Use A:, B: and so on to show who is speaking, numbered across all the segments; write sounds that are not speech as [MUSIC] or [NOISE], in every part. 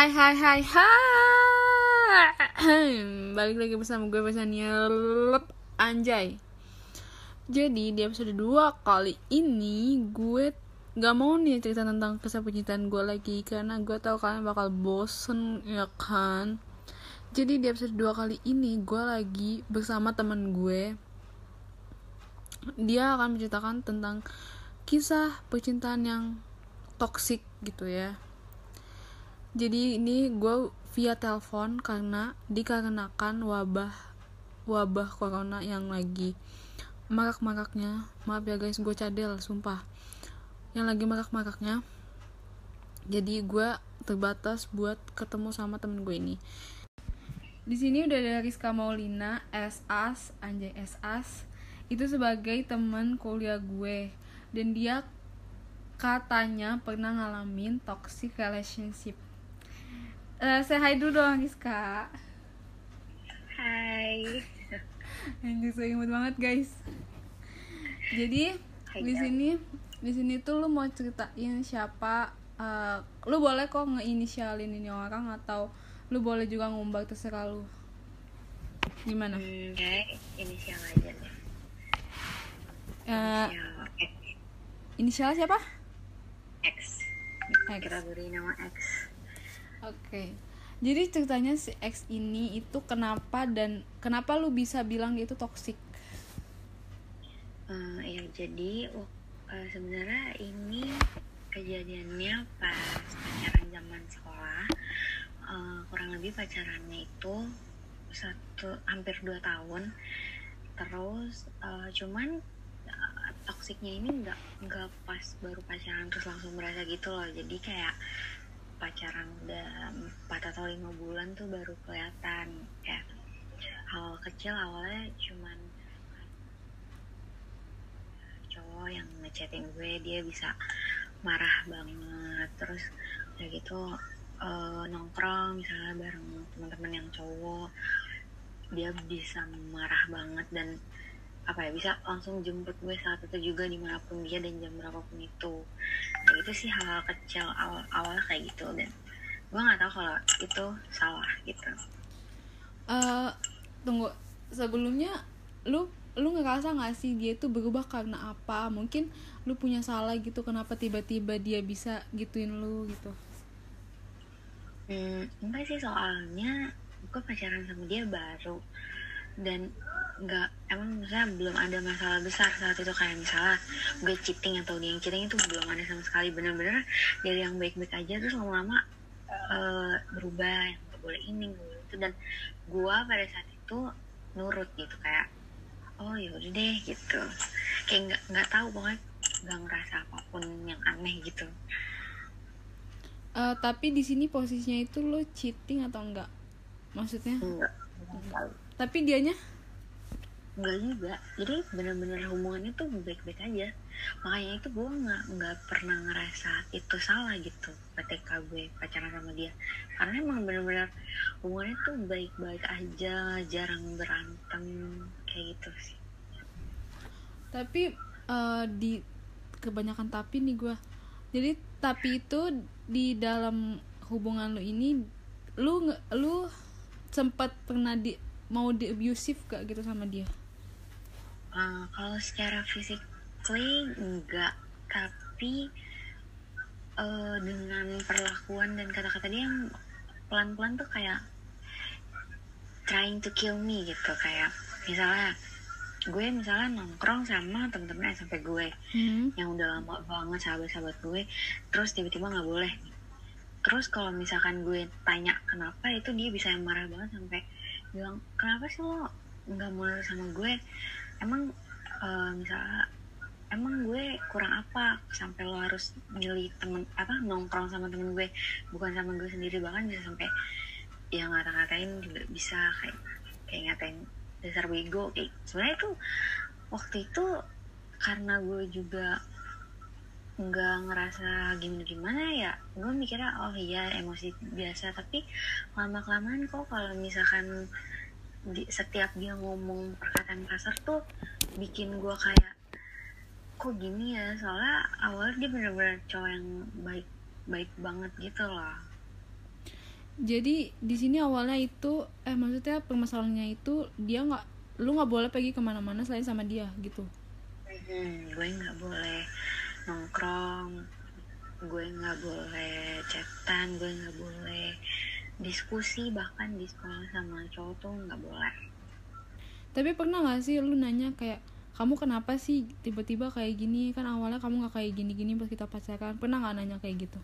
A: Hai hai hai hai. [CLEARS THROAT] Balik lagi bersama gue Pasania Lep Anjay. Jadi di episode 2 kali ini Gue gak mau nih cerita tentang kisah percintaan gue lagi Karena gue tahu kalian bakal bosen ya kan? Jadi di episode 2 kali ini Gue lagi bersama teman gue. Dia akan menceritakan tentang Kisah percintaan yang toxic gitu ya jadi ini gue via telepon karena dikarenakan wabah wabah corona yang lagi marak-maraknya. Maaf ya guys gue cadel sumpah. Yang lagi marak-maraknya jadi gue terbatas buat ketemu sama temen gue ini. Di sini udah ada Rizka Maulina SAS anjay SAS itu sebagai teman kuliah gue. Dan dia katanya pernah ngalamin toxic relationship uh, say hi dulu dong Rizka
B: Hai.
A: Anjir so imut banget guys. Jadi
B: Hai,
A: di
B: guys.
A: sini di sini tuh lu mau ceritain siapa uh, lu boleh kok ngeinisialin ini orang atau lu boleh juga ngumbar terserah lu. Gimana?
B: Hmm, kayak inisial aja deh.
A: Uh,
B: inisial
A: siapa?
B: X.
A: X.
B: Kita beri nama X.
A: Oke. Jadi ceritanya si X ini itu kenapa dan kenapa lu bisa bilang dia itu toxic?
B: Eh, ya jadi eh, sebenarnya ini kejadiannya pas pacaran zaman sekolah. Eh, kurang lebih pacarannya itu satu hampir dua tahun. Terus eh, cuman toksiknya ini nggak nggak pas baru pacaran terus langsung berasa gitu loh. Jadi kayak pacaran udah 4 atau lima bulan tuh baru kelihatan. Kayak hal kecil awalnya cuman cowok yang ngechatin gue dia bisa marah banget. Terus udah gitu eh, nongkrong misalnya bareng teman-teman yang cowok dia bisa marah banget dan apa ya bisa langsung jemput gue saat itu juga di mana pun dia dan jam berapapun itu. Nah, itu sih hal-hal kecil awal awalnya kayak gitu dan gue nggak tahu kalau itu salah gitu.
A: Eh tunggu sebelumnya lu lu ngerasa nggak sih dia itu berubah karena apa? Mungkin lu punya salah gitu kenapa tiba-tiba dia bisa gituin lu gitu?
B: Hmm, enggak sih soalnya gue pacaran sama dia baru. Dan nggak emang misalnya belum ada masalah besar saat itu kayak misalnya gue cheating atau dia yang cheating itu belum ada sama sekali. Bener-bener dari yang baik-baik aja terus lama-lama eh, berubah yang nggak boleh ini nggak boleh itu. Dan gue pada saat itu nurut gitu kayak oh ya udah deh gitu. Kayak nggak nggak tahu pokoknya nggak ngerasa apa pun yang aneh gitu.
A: Eh, tapi di sini posisinya itu lu cheating atau enggak maksudnya?
B: Enggak nggak tahu.
A: Tapi dianya
B: Enggak juga. Jadi bener-bener hubungannya tuh baik-baik aja. Makanya itu gue nggak nggak pernah ngerasa itu salah gitu ketika gue pacaran sama dia. Karena emang bener-bener hubungannya tuh baik-baik aja jarang berantem kayak gitu sih.
A: Tapi eh, di kebanyakan tapi nih gua. Jadi tapi itu di dalam hubungan lu ini lu lu sempat pernah di mau di abusive gak gitu sama dia
B: Eh, kalau secara physically enggak. Tapi eh, dengan perlakuan dan kata-kata dia yang pelan-pelan tuh kayak trying to kill me gitu. Kayak misalnya gue misalnya nongkrong sama temen-temen SMP gue
A: hmm.
B: yang udah lama banget sahabat-sahabat gue terus tiba-tiba nggak boleh. Terus kalau misalkan gue tanya kenapa? itu dia bisa yang marah banget sampai bilang kenapa sih lo nggak mau sama gue emang eh, misalnya emang gue kurang apa sampai lo harus milih temen apa nongkrong sama temen gue? Bukan sama gue sendiri bahkan bisa sampai ya ngata-ngatain juga bisa kayak kayak ngatain dasar bego kayak sebenarnya itu waktu itu karena gue juga nggak ngerasa gimana gimana ya gue mikirnya oh iya emosi biasa. Tapi lama kelamaan kok kalau misalkan di, setiap dia ngomong perkataan kasar tuh bikin gue kayak kok gini ya? Soalnya awalnya dia bener-bener cowok yang baik baik banget gitu loh.
A: Jadi di sini awalnya itu eh maksudnya permasalahannya itu dia nggak lu nggak boleh pergi ke mana-mana selain sama dia gitu.
B: Hmm, gue nggak boleh nongkrong gue nggak boleh chatan gue nggak boleh diskusi bahkan di sekolah sama cowok tuh nggak boleh.
A: Tapi pernah nggak sih lu nanya kayak kamu kenapa sih tiba-tiba kayak gini? Kan awalnya kamu nggak kayak gini-gini pas kita pacaran. Pernah nggak nanya kayak gitu?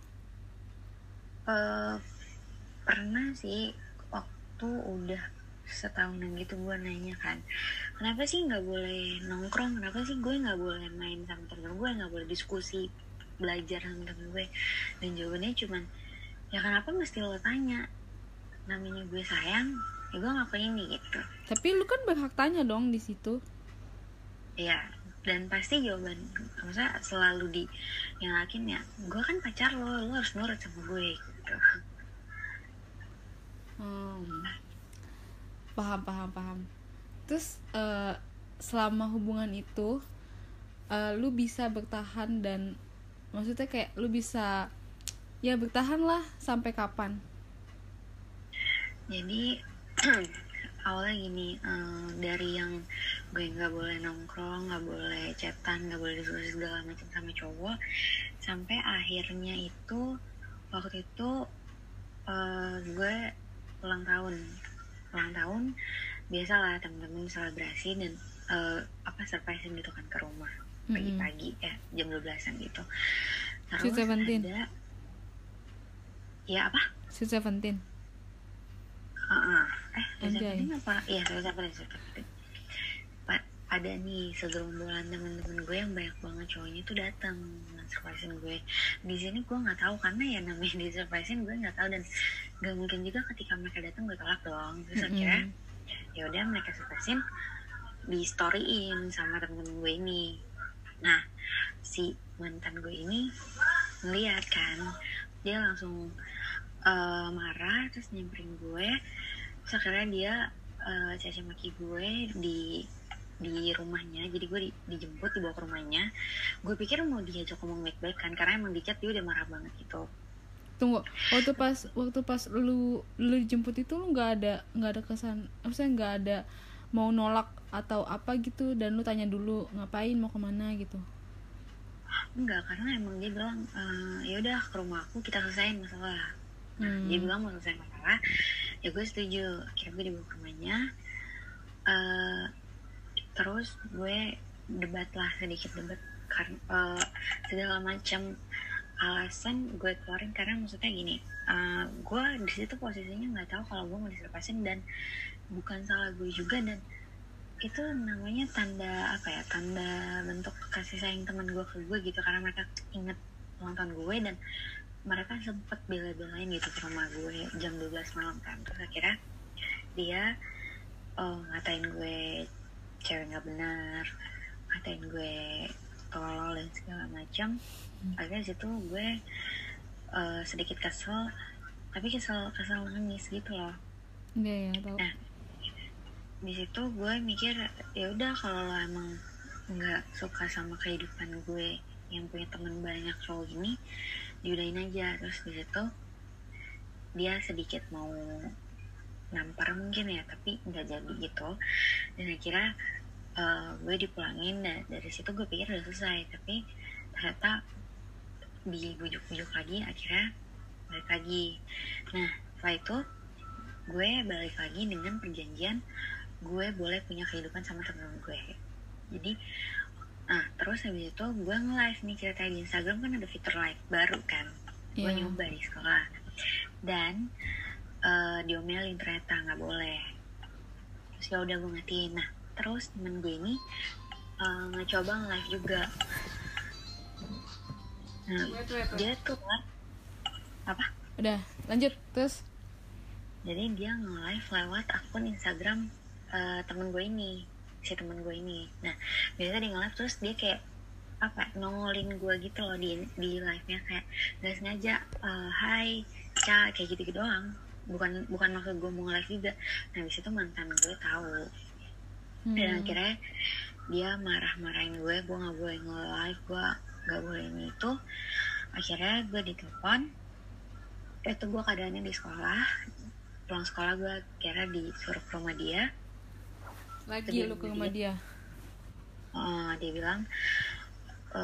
B: Uh, pernah sih. Waktu udah setahunan gitu gue nanya kan kenapa sih nggak boleh nongkrong? Kenapa sih gue nggak boleh main sama temen gue? Nggak boleh diskusi belajar sama temen gue? Dan jawabannya cuman ya kenapa mesti lo tanya namanya gue sayang ya gue ngapain nih gitu.
A: Tapi lu kan berhak tanya dong di situ.
B: Ya dan pasti jawaban maksudnya selalu di yang yakin ya gue kan pacar lo lo harus nurut sama gue gitu.
A: Hmm. paham paham paham. Terus uh, selama hubungan itu uh, lu bisa bertahan dan maksudnya kayak lu bisa ya bertahan lah sampai kapan
B: jadi [CLEARS THROAT] awalnya gini uh, dari yang gue nggak boleh nongkrong nggak boleh chatan nggak boleh diskusi segala macam sama cowok sampai akhirnya itu waktu itu uh, gue ulang tahun. Ulang tahun biasalah temen-temen selebrasi dan uh, apa surprise gitu kan ke rumah. Pagi-pagi ya -hmm. jam 12-an gitu.
A: Terus Sweet ada 17.
B: ya apa?
A: Sweet
B: 17 uh-uh. eh September apa iya September September pa ada nih segerombolan teman-teman gue yang banyak banget cowoknya tuh datang surprisein gue. Di sini gue nggak tahu karena ya namanya [LAUGHS] di surprisein gue nggak tahu. Dan gak mungkin juga ketika mereka datang gue tolak dong terus mm-hmm. akhirnya ya udah mereka surprisein di storyin sama temen gue ini. Nah si mantan gue ini ngeliat kan dia langsung uh, marah terus nyamperin gue. Terus akhirnya dia uh, caci maki gue di di rumahnya. Jadi gue di, dijemput dibawa ke rumahnya. Gue pikir mau diajak ngomong baik-baik kan karena emang di chat dia udah marah banget gitu.
A: Tunggu waktu pas waktu pas lu lu dijemput itu lu nggak ada nggak ada kesan maksudnya nggak ada mau nolak atau apa gitu dan lu tanya dulu ngapain mau ke mana? gitu.
B: Enggak karena emang dia bilang e, ya udah ke rumah aku kita selesaiin masalah hmm. dia bilang mau selesai masalah ya gue setuju akhirnya gue dibawa ke rumahnya uh, terus gue debat lah sedikit debat karena uh, segala macam alasan gue keluarin karena maksudnya gini uh, gue di situ posisinya nggak tahu kalau gue mau diserpasin dan bukan salah gue juga dan itu namanya tanda apa ya tanda bentuk kasih sayang teman gue ke gue gitu karena mereka inget ulang tahun gue dan mereka sempet bela-belain gitu ke rumah gue jam 12 malam kan. Terus akhirnya dia uh, ngatain gue cewek nggak benar ngatain gue tolol dan segala macam akhirnya situ gue uh, sedikit kesel tapi kesel kesel nangis gitu loh.
A: Iya ya tau.
B: Nah, di situ gue mikir ya udah kalau lo emang nggak suka sama kehidupan gue yang punya temen banyak cowok gini diudahin aja. Terus di situ dia sedikit mau nampar mungkin ya tapi nggak jadi gitu. Dan akhirnya uh, gue dipulangin dan dari situ gue pikir udah selesai. Tapi ternyata dibujuk-bujuk lagi akhirnya balik lagi. Nah setelah itu gue balik lagi dengan perjanjian gue boleh punya kehidupan sama temen gue. Jadi nah terus habis itu gue nge-live nih cerita di Instagram kan ada fitur live baru kan? Gue yeah. nyoba di sekolah. Dan uh, diomelin ternyata nggak boleh. Terus ya udah gue ngatiin nah terus temen gue ini uh, ngecoba nge-live juga. Nah dia tuh kan apa?
A: Udah lanjut terus?
B: Jadi dia nge-live lewat akun Instagram uh, temen gue ini si temen gue ini. Nah biasa dia nge-live terus dia kayak apa nongolin gue gitu loh di di live nya kayak gak sengaja uh, hai ca kayak gitu gitu doang. Bukan bukan maksud gue mau nge-live juga. Nah di situ mantan gue tahu. Hmm. dan akhirnya dia marah-marahin gue gue nggak boleh nge-live gue nggak boleh ini itu. Akhirnya gue ditelepon. Itu gue keadaannya di sekolah. Pulang sekolah gue kira disuruh ke rumah dia
A: lagi lu ke rumah dia.
B: Oh, dia bilang e,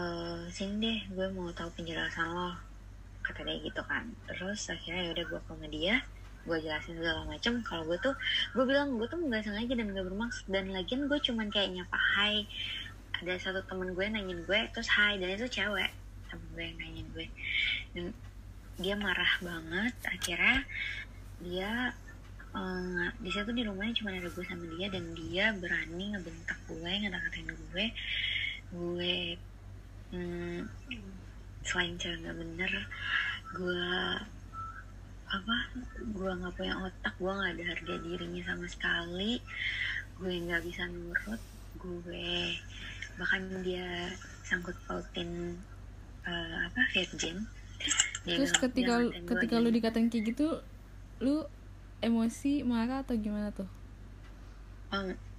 B: sini deh gue mau tahu penjelasan lo kata dia gitu kan. Terus akhirnya yaudah gue ke rumah dia gue jelasin segala macem. Kalau gue tuh gue bilang gue tuh nggak sengaja dan nggak bermaksud. Dan lagian gue cuman kayak nyapa hai. Ada satu temen gue nanyain gue terus hai dan itu cewek temen gue yang nanyain gue dan dia marah banget akhirnya dia eh, di situ di rumahnya cuma ada gue sama dia dan dia berani ngebentak gue ngata-ngatain gue. Gue hmm, selain cewek nggak bener gue apa gue nggak punya otak gue nggak ada harga dirinya sama sekali. Gue nggak bisa nurut gue bahkan dia sangkut pautin eh, apa virgin. Dia
A: terus ketika ketika lu dikatain kayak gitu lu emosi marah atau gimana tuh?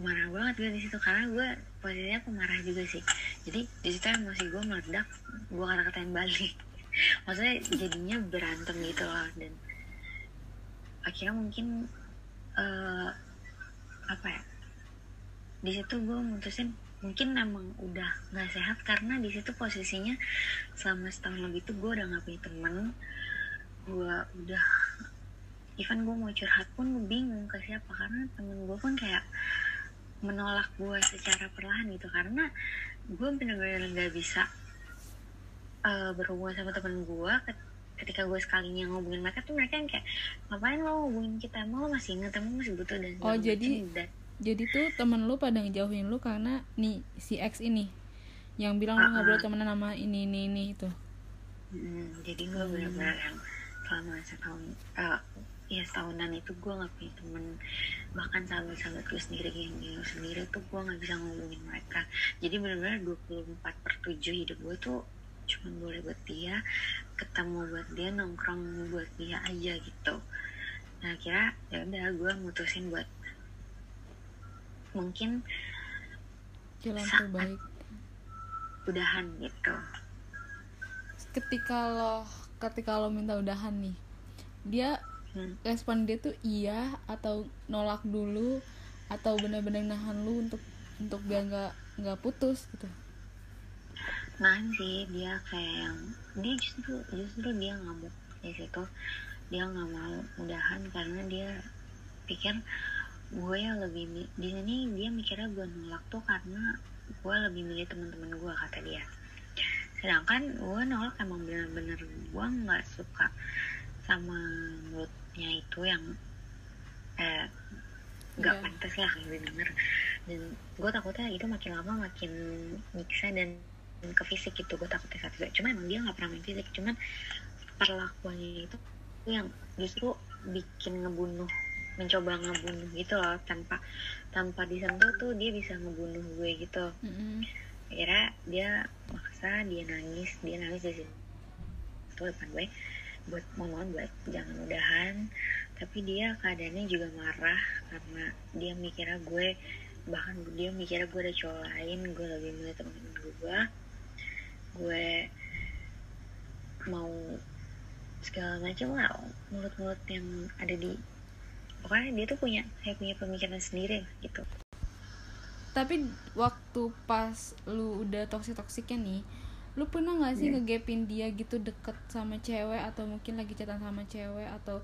B: Marah banget gue di situ karena gue posisinya pemarah juga sih. Jadi di situ emosi gue meledak gue kata-katain balik. [LAUGHS] Maksudnya jadinya berantem gitu loh dan akhirnya mungkin eh apa ya di situ gue mutusin mungkin emang udah nggak sehat karena di situ posisinya selama setahun lebih tuh gue udah nggak punya teman gue udah even gue mau curhat pun gue bingung ke siapa karena temen gue pun kayak menolak gue secara perlahan gitu. Karena gue bener-bener nggak bisa eh, berhubungan sama temen gue ket- ketika gue sekalinya ngomongin mereka tuh mereka yang kayak ngapain lo ngomongin kita? Emang lo masih inget emang masih butuh dan
A: Oh, jadi-
B: dan
A: jadi tuh temen lu pada ngejauhin lu karena nih si X ini yang bilang lu nggak
B: Ah,
A: boleh
B: ah.
A: temenan sama ini ini ini itu.
B: Mm, jadi gue benar-benar yang selama setahun eh ya setahunan itu gue nggak punya temen. Bahkan sahabat-sahabat gue sendiri yang dia sendiri tuh gue nggak bisa ngomongin mereka. Jadi benar-benar 24 per 7 hidup gue tuh cuma boleh buat dia ketemu buat dia nongkrong buat dia aja gitu. Nah kira ya udah gue mutusin buat mungkin
A: jalan terbaik.
B: udahan gitu.
A: Ketika lo ketika lo minta udahan nih dia. Respon dia tuh iya atau nolak dulu atau benar-benar nahan lu untuk untuk biar nggak nggak putus gitu.
B: Nanti dia kayak yang dia justru justru dia ngamuk di situ. Dia nggak mau mudahan karena dia pikir gue yang lebih di sini dia mikirnya gue nolak tuh karena gue lebih milih teman-teman gue kata dia. Sedangkan gue nolak emang bener-bener gue nggak suka sama mulutnya itu yang eh nggak
A: Iya.
B: pantas lah gue denger dan gue takutnya itu makin lama makin nyiksa dan ke fisik gitu gue takutnya satu cuma emang dia nggak pernah main fisik cuman perlakuannya itu yang justru bikin ngebunuh mencoba ngebunuh gitu loh. Tanpa tanpa disentuh tuh dia bisa ngebunuh gue gitu.
A: Mm-mm.
B: akhirnya dia maksa dia nangis dia nangis di situ depan gue buat mohon buat jangan udahan. Tapi dia keadaannya juga marah karena dia mikirnya gue bahkan dia mikirnya gue ada cowok lain gue lebih milih temen-temen gue gue mau segala macam lah mulut-mulut yang ada di pokoknya dia tuh punya kayak punya pemikiran sendiri gitu.
A: Tapi waktu pas lu udah toksik toksiknya nih lu pernah nggak sih
B: Iya.
A: ngegapin dia gitu deket sama cewek atau mungkin lagi chatan sama cewek atau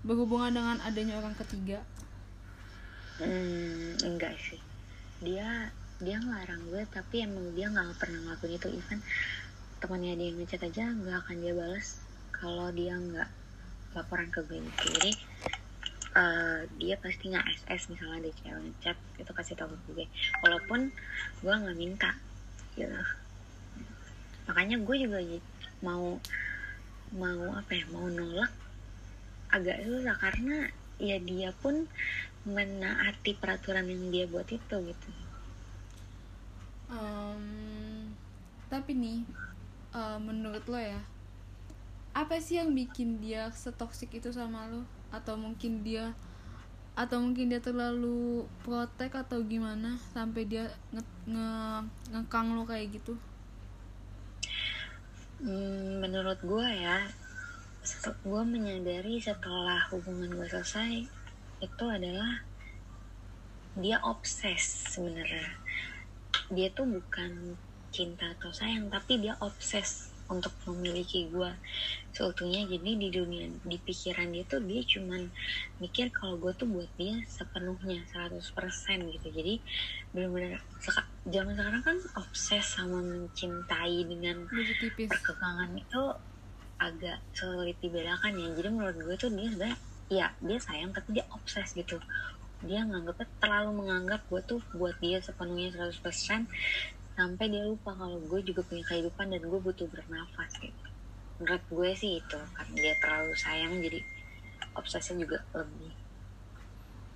A: berhubungan dengan adanya orang ketiga
B: Hmm, enggak sih. Dia dia ngelarang gue tapi emang dia nggak pernah ngelakuin itu even temannya dia yang ngechat aja nggak akan dia balas kalau dia nggak laporan ke gue gitu. Jadi eh, dia pasti nggak SS misalnya ada cewek ngechat itu kasih tahu ke gue walaupun gue nggak minta gitu makanya gue juga mau mau apa ya mau nolak agak susah karena ya dia pun menaati peraturan yang dia buat itu gitu.
A: Em, tapi nih eh, menurut lo ya apa sih yang bikin dia setoksik itu sama lo? Atau mungkin dia atau mungkin dia terlalu protek atau gimana sampai dia nge, nge- ngekang lo kayak gitu
B: Hmm, menurut gue ya gue menyadari setelah hubungan gue selesai itu adalah dia obses sebenarnya. Dia tuh bukan cinta atau sayang tapi dia obses untuk memiliki gue seutuhnya jadi di dunia di pikiran dia tuh dia cuman mikir kalau gue tuh buat dia sepenuhnya 100% gitu. Jadi benar-benar seka, zaman sekarang kan obses sama mencintai dengan perkekangan itu agak sulit dibedakan ya. Jadi menurut gue tuh dia sebenarnya ya dia sayang tapi dia obses gitu. Dia nganggapnya terlalu menganggap gue tuh buat dia sepenuhnya 100% sampai dia lupa kalau gue juga punya kehidupan dan gue butuh bernafas gitu. Menurut gue sih itu karena dia terlalu sayang jadi obsesnya juga lebih.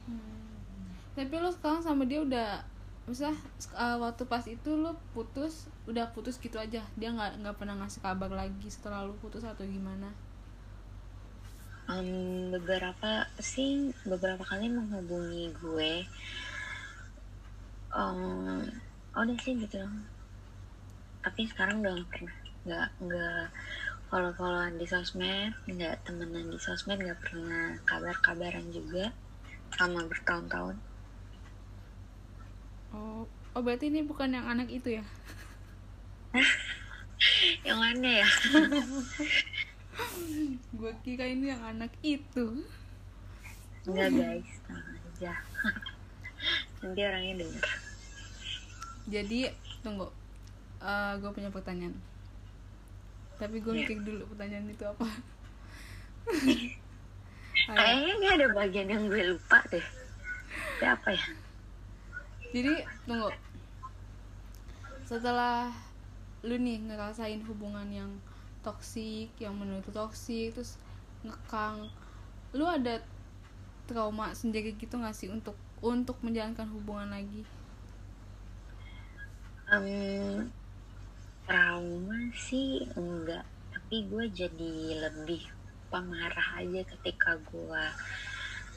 A: Hmm. tapi lo sekarang sama dia udah misalnya uh, waktu pas itu lo putus udah putus gitu aja? Dia nggak nggak pernah ngasih kabar lagi setelah lo putus atau gimana?
B: Um, beberapa sih beberapa kali menghubungi gue. Um, udah sih gitu dong tapi sekarang udah gak pernah. Nggak nggak follow followan di sosmed nggak temenan di sosmed nggak pernah kabar kabaran juga sama bertahun-tahun.
A: Oh oh berarti ini bukan yang anak itu ya? [LAUGHS]
B: Yang mana ya? [LAUGHS]
A: Gue kira ini yang anak itu.
B: Enggak guys. Tenang aja. [LAUGHS] Nanti orangnya denger
A: jadi tunggu. Uh, eh, gue punya pertanyaan. Tapi gue yeah. dulu pertanyaan itu apa. [LAUGHS]
B: Kayaknya ini ada bagian yang gue lupa deh. Itu apa ya?
A: Jadi tunggu. Setelah lu nih ngerasain hubungan yang toksik yang menurut toksik terus ngekang lu ada trauma sendiri gitu gak sih untuk untuk menjalankan hubungan lagi
B: um, trauma sih enggak. Tapi gue jadi lebih pemarah aja ketika gue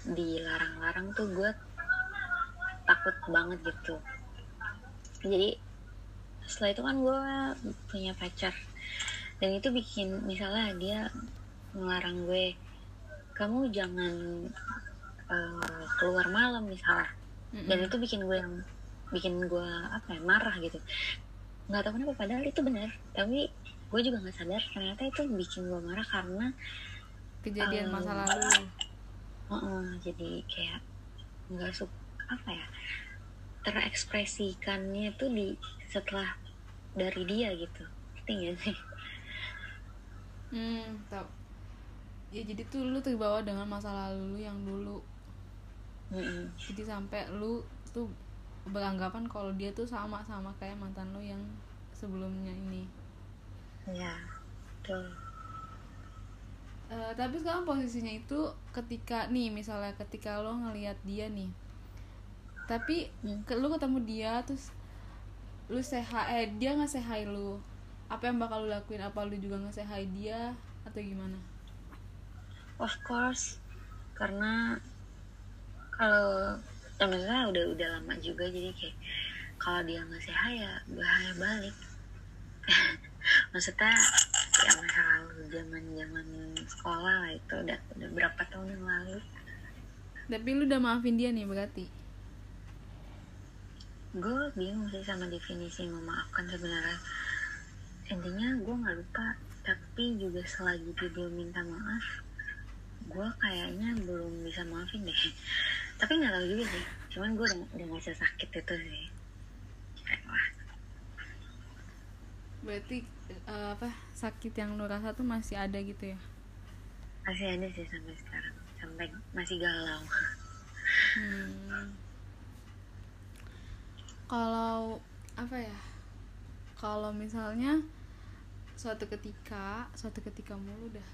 B: dilarang-larang tuh gue takut banget gitu. Jadi setelah itu kan gue punya pacar. Dan itu bikin misalnya dia ngelarang gue kamu jangan uh, keluar malam misalnya. Mm -hmm. dan itu bikin gue yang bikin gue apa ya marah gitu. Nggak tahu kenapa padahal itu benar. Tapi gue juga nggak sadar ternyata itu bikin gue marah karena
A: kejadian um, masa lalu.
B: Uh -uh, jadi kayak nggak suka apa ya terekspresikannya tuh di setelah dari dia gitu. Tinggal sih?
A: Hmm tau. Ya jadi tuh lu terbawa dengan masa lalu lu yang dulu. Mm -mm. jadi sampai lu tuh beranggapan kalau dia tuh sama sama kayak mantan lo yang sebelumnya ini.
B: Ya betul.
A: Uh, tapi sekarang posisinya itu ketika nih misalnya ketika lo ngelihat dia nih tapi hmm. lo ketemu dia terus lu sehat eh dia nggak sehai lu apa yang bakal lu lakuin? Apa lu juga nggak sehai dia atau gimana?
B: Of course karena kalau temennya udah udah lama juga jadi kayak kalau dia nggak sehat ya bahaya balik. [LAUGHS] Maksudnya ya masa lalu zaman zaman sekolah lah itu udah udah berapa tahun yang lalu.
A: Tapi lu udah maafin dia nih berarti?
B: Gue bingung sih sama definisi memaafkan sebenarnya. Intinya gue nggak lupa tapi juga selagi dia belum minta maaf gue kayaknya belum bisa maafin deh [LAUGHS] tapi nggak tahu juga sih. Cuman gue udah udah nggak sakit itu sih.
A: Berarti uh, apa sakit yang lo rasa tuh masih ada gitu ya?
B: Masih ada sih sampai sekarang. Sampai masih galau. Hmm.
A: kalau apa ya kalau misalnya suatu ketika suatu ketika mulu udah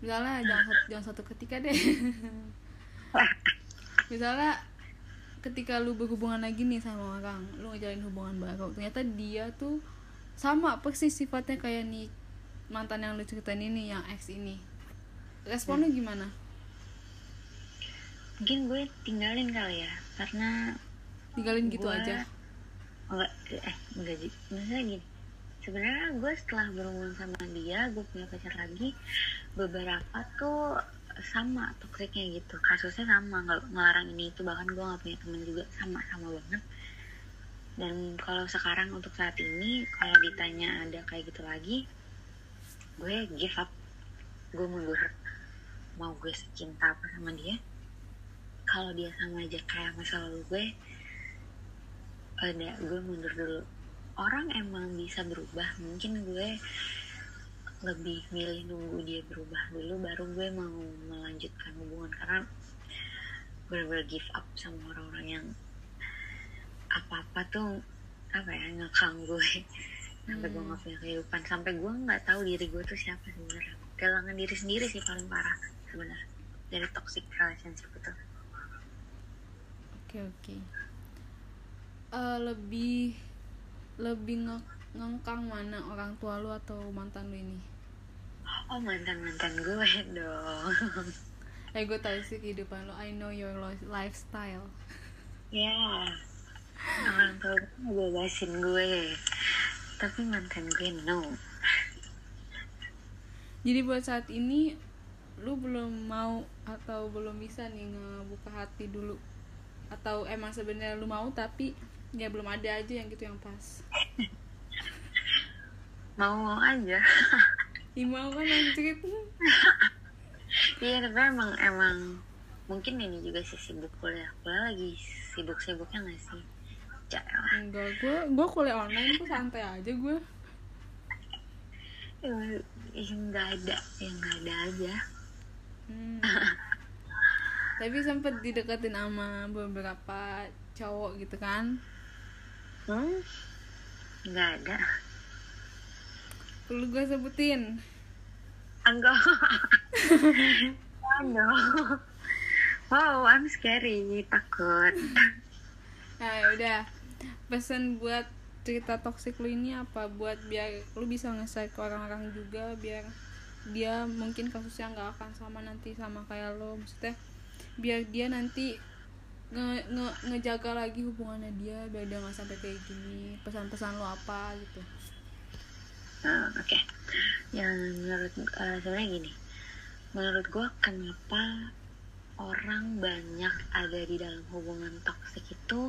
A: misalnya jangan jangan suatu ketika deh [LAUGHS] misalnya ketika lu berhubungan lagi nih sama orang lu ngejalin hubungan baru ternyata dia tuh sama persis sifatnya kayak nih mantan yang lu ceritain ini yang ex ini. Responnya hmm. gimana?
B: Mungkin gue tinggalin kali ya karena
A: tinggalin gitu gue... aja.
B: enggak eh enggak sih maksudnya gini. Sebenarnya gue setelah berhubungan sama dia gue punya pacar lagi beberapa tuh sama toksiknya gitu. Kasusnya sama ngelarang ini. Itu bahkan gue nggak punya temen juga sama sama banget. Dan kalau sekarang untuk saat ini kalau ditanya ada kayak gitu lagi gue give up. Gue mundur. Mau gue secinta apa sama dia? Kalau dia sama aja kayak masa lalu gue ada gue mundur dulu. Orang emang bisa berubah. Mungkin gue lebih milih nunggu dia berubah dulu baru gue mau melanjutkan hubungan. Karena bener-bener give up sama orang-orang yang apa-apa tuh apa ya ngekang gue. [LAUGHS] Sampai gue
A: Hmm.
B: gak punya kehidupan. Sampai gue nggak tahu diri gue tuh siapa sebenarnya. Kehilangan diri sendiri sih paling parah sebenarnya. Dari toxic relationship itu.
A: Oke oke. Eh, lebih lebih nge- ngengkang mana orang tua lu atau mantan lu ini?
B: Oh mantan mantan gue dong. [LAUGHS]
A: Eh gue tahu sih kehidupan lu. I know your lo- lifestyle.
B: Ya orang tua gue ngebebasin gue. Tapi mantan gue no.
A: Jadi buat saat ini lu belum mau atau belum bisa nih ngebuka hati dulu? Atau emang sebenarnya lu mau tapi ya belum ada aja yang gitu yang pas [LAUGHS]
B: mau mau aja.
A: Ih mau kan anjir
B: iya tapi emang emang mungkin ini juga sih sibuk kuliah. Kuliah lagi sibuk sibuknya nggak sih? Jalan.
A: enggak gue gue kuliah online tuh santai aja gue
B: ya nggak ada ya nggak ada aja.
A: Hmm. [LAUGHS] tapi sempet dideketin sama beberapa cowok gitu kan?
B: Hmm? Nggak ada
A: perlu gue sebutin.
B: Enggak. [LAUGHS] Aduh. wow I'm scary. Takut.
A: Nah udah. Pesan buat cerita toksik lu ini apa? Buat biar lu bisa nge-share ke orang-orang juga biar dia mungkin kasusnya nggak akan sama nanti sama kayak lo maksudnya biar dia nanti nge, nge ngejaga lagi hubungannya dia biar dia nggak sampai kayak gini. Pesan-pesan lo apa gitu
B: Nah, oke. Yang menurut eh, sebenarnya gini. Menurut gue kenapa orang banyak ada di dalam hubungan toksik itu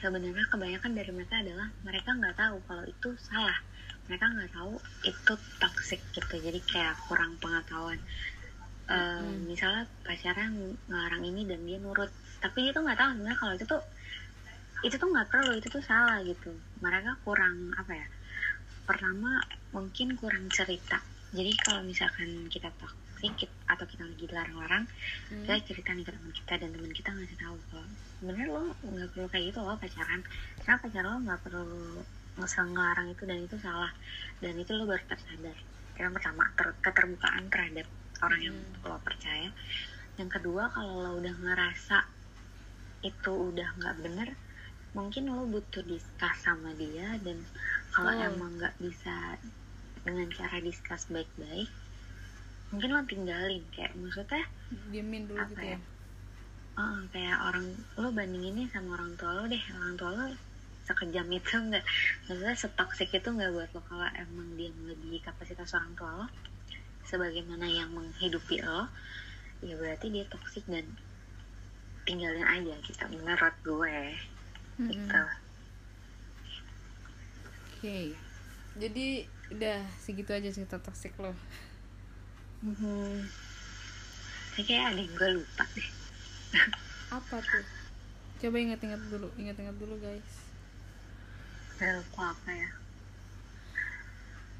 B: sebenarnya kebanyakan dari mereka adalah mereka nggak tahu kalau itu salah. Mereka nggak tahu itu toxic gitu. Jadi kayak kurang pengetahuan. Eh,
A: Mm-mm.
B: misalnya pacarnya ngelarang ini dan dia nurut. Tapi dia tuh nggak tahu sebenarnya kalau itu tuh itu tuh nggak perlu itu tuh salah gitu. Mereka kurang apa ya pertama mungkin kurang cerita jadi kalau misalkan kita toxic atau kita lagi dilarang-larang
A: Hmm.
B: kita cerita nih ke teman kita dan teman kita ngasih tahu kalau sebenarnya lo nggak perlu kayak gitu loh pacaran karena pacar lo nggak perlu ngesel ngelarang itu dan itu salah dan itu lo baru tersadar yang pertama ter- keterbukaan terhadap orang yang
A: Hmm.
B: lo percaya yang kedua kalau lo udah ngerasa itu udah nggak bener mungkin lo butuh discuss sama dia dan kalau
A: Oh.
B: emang nggak bisa dengan cara discuss baik-baik mungkin lo tinggalin kayak maksudnya
A: diemin dulu
B: Apa
A: gitu
B: ya?
A: ya?
B: Oh, kayak orang lo bandinginnya sama orang tua lo deh. Orang tua lo sekejam itu nggak maksudnya setoksik itu nggak buat lo kalau emang dia melebihi kapasitas orang tua lo sebagaimana yang menghidupi lo ya berarti dia toksik dan tinggalin aja gitu menurut gue.
A: Mm-mm.
B: gitu.
A: Oke. Jadi udah segitu aja cerita toksik lo.
B: Tapi kayak ada yang gue lupa deh.
A: Apa tuh? Coba ingat-ingat dulu ingat-ingat dulu guys.
B: Gue lupa apa ya?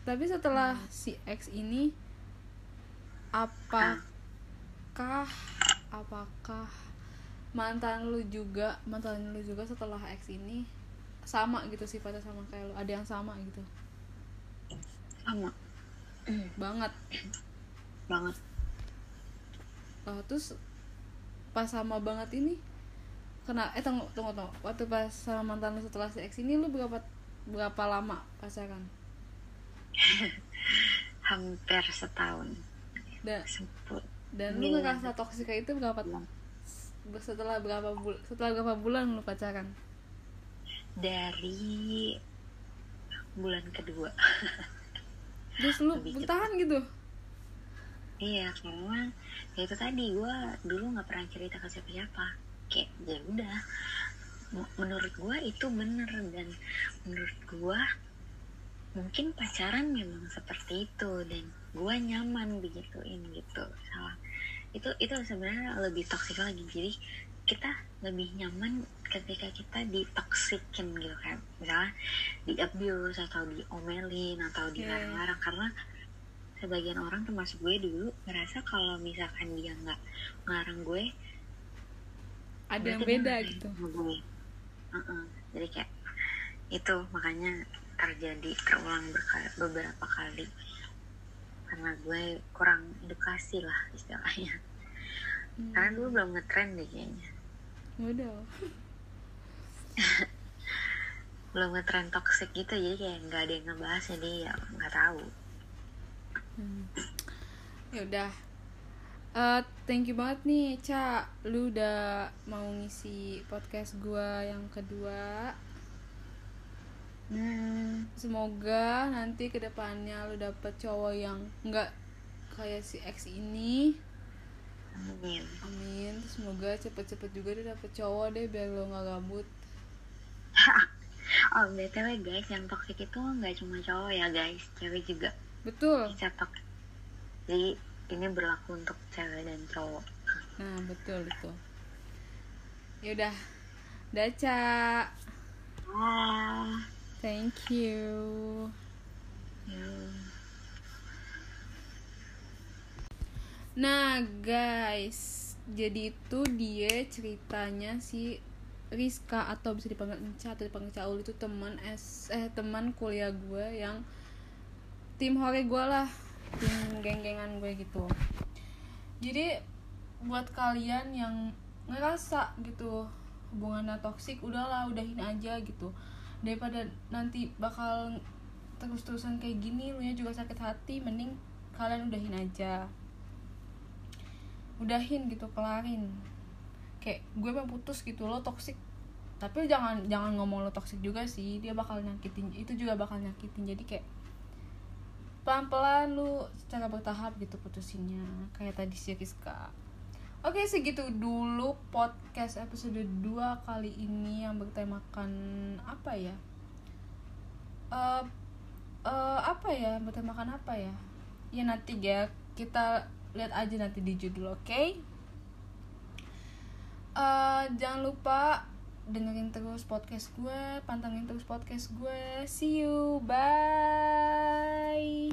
A: Tapi setelah si X ini apakah apakah mantan lu juga mantan lu juga setelah X ini sama gitu sifatnya sama kayak lu? Ada yang sama gitu
B: sama.
A: Banget.
B: Banget.
A: Lah, terus pas sama banget ini kena eh tunggu tunggu tunggu. Waktu pas sama mantan lu setelah si X ini lu berapa berapa lama pacaran? [LAUGHS]
B: Hampir setahun.
A: Dan
B: Semput.
A: dan lu ngerasa toksik kayak itu berapa setelah berapa bulan setelah berapa bulan lu pacaran?
B: Dari bulan kedua [LAUGHS]
A: terus lu
B: Lebih
A: bertahan gitu?
B: Iya karena ya itu tadi gue dulu nggak pernah cerita ke siapa-siapa. Kayak ya udah. Menurut gue itu bener dan menurut gue mungkin pacaran memang seperti itu dan gue nyaman digituin gitu. Salah. Itu itu sebenarnya lebih toksik lagi. Jadi kita lebih nyaman ketika kita ditoksikin gitu kan. Misalnya di abuse atau diomelin atau dilarang-larang karena sebagian orang termasuk gue dulu ngerasa kalau misalkan dia nggak ngarang gue
A: ada yang beda gitu.
B: gue. Heeh. jadi kayak itu makanya terjadi terulang berkali, beberapa kali. Karena gue kurang edukasi lah istilahnya.
A: Hmm.
B: karena dulu belum ngetren deh kayaknya
A: Waduh. [LAUGHS]
B: belum ngetren toxic gitu jadi kayak nggak ada yang ngebahas jadi ya nggak tahu
A: Hmm. Ya udah. Eh, thank you banget nih, Ca. Lu udah mau ngisi podcast gua yang kedua.
B: hmm,
A: Semoga nanti ke depannya lu dapet cowok yang nggak kayak si X ini.
B: Amin
A: Amin. Terus Semoga cepet-cepet juga dia dapet cowok deh biar lo nggak gabut.
B: oh btw guys yang toxic itu nggak cuma cowok ya guys cewek juga
A: Betul.
B: bisa jadi ini berlaku untuk cewek dan cowok
A: Nah, betul itu. Ya udah. Dah, Ca.
B: ah
A: Thank you.
B: hmm.
A: Nah guys, jadi itu dia ceritanya si Rizka atau bisa dipanggil Enca atau dipanggil Caul itu teman S eh teman kuliah gue yang tim hore gue lah, tim geng-gengan gue gitu. Jadi buat kalian yang ngerasa gitu hubungannya toksik, udahlah udahin aja gitu. Daripada nanti bakal terus-terusan kayak gini, lu juga sakit hati, mending kalian udahin aja udahin gitu kelarin. Kayak gue mau putus gitu lo toksik tapi jangan jangan ngomong lo toksik juga sih dia bakal nyakitin itu juga bakal nyakitin. Jadi kayak pelan pelan lu secara bertahap gitu putusinnya kayak tadi si Rizka. Oke segitu dulu podcast episode 2 kali ini yang bertemakan apa ya? Eh eh, apa ya? Bertemakan apa ya? Ya nanti ya. Kita lihat aja nanti di judul oke okay? uh, jangan lupa dengerin terus podcast gue pantengin terus podcast gue see you bye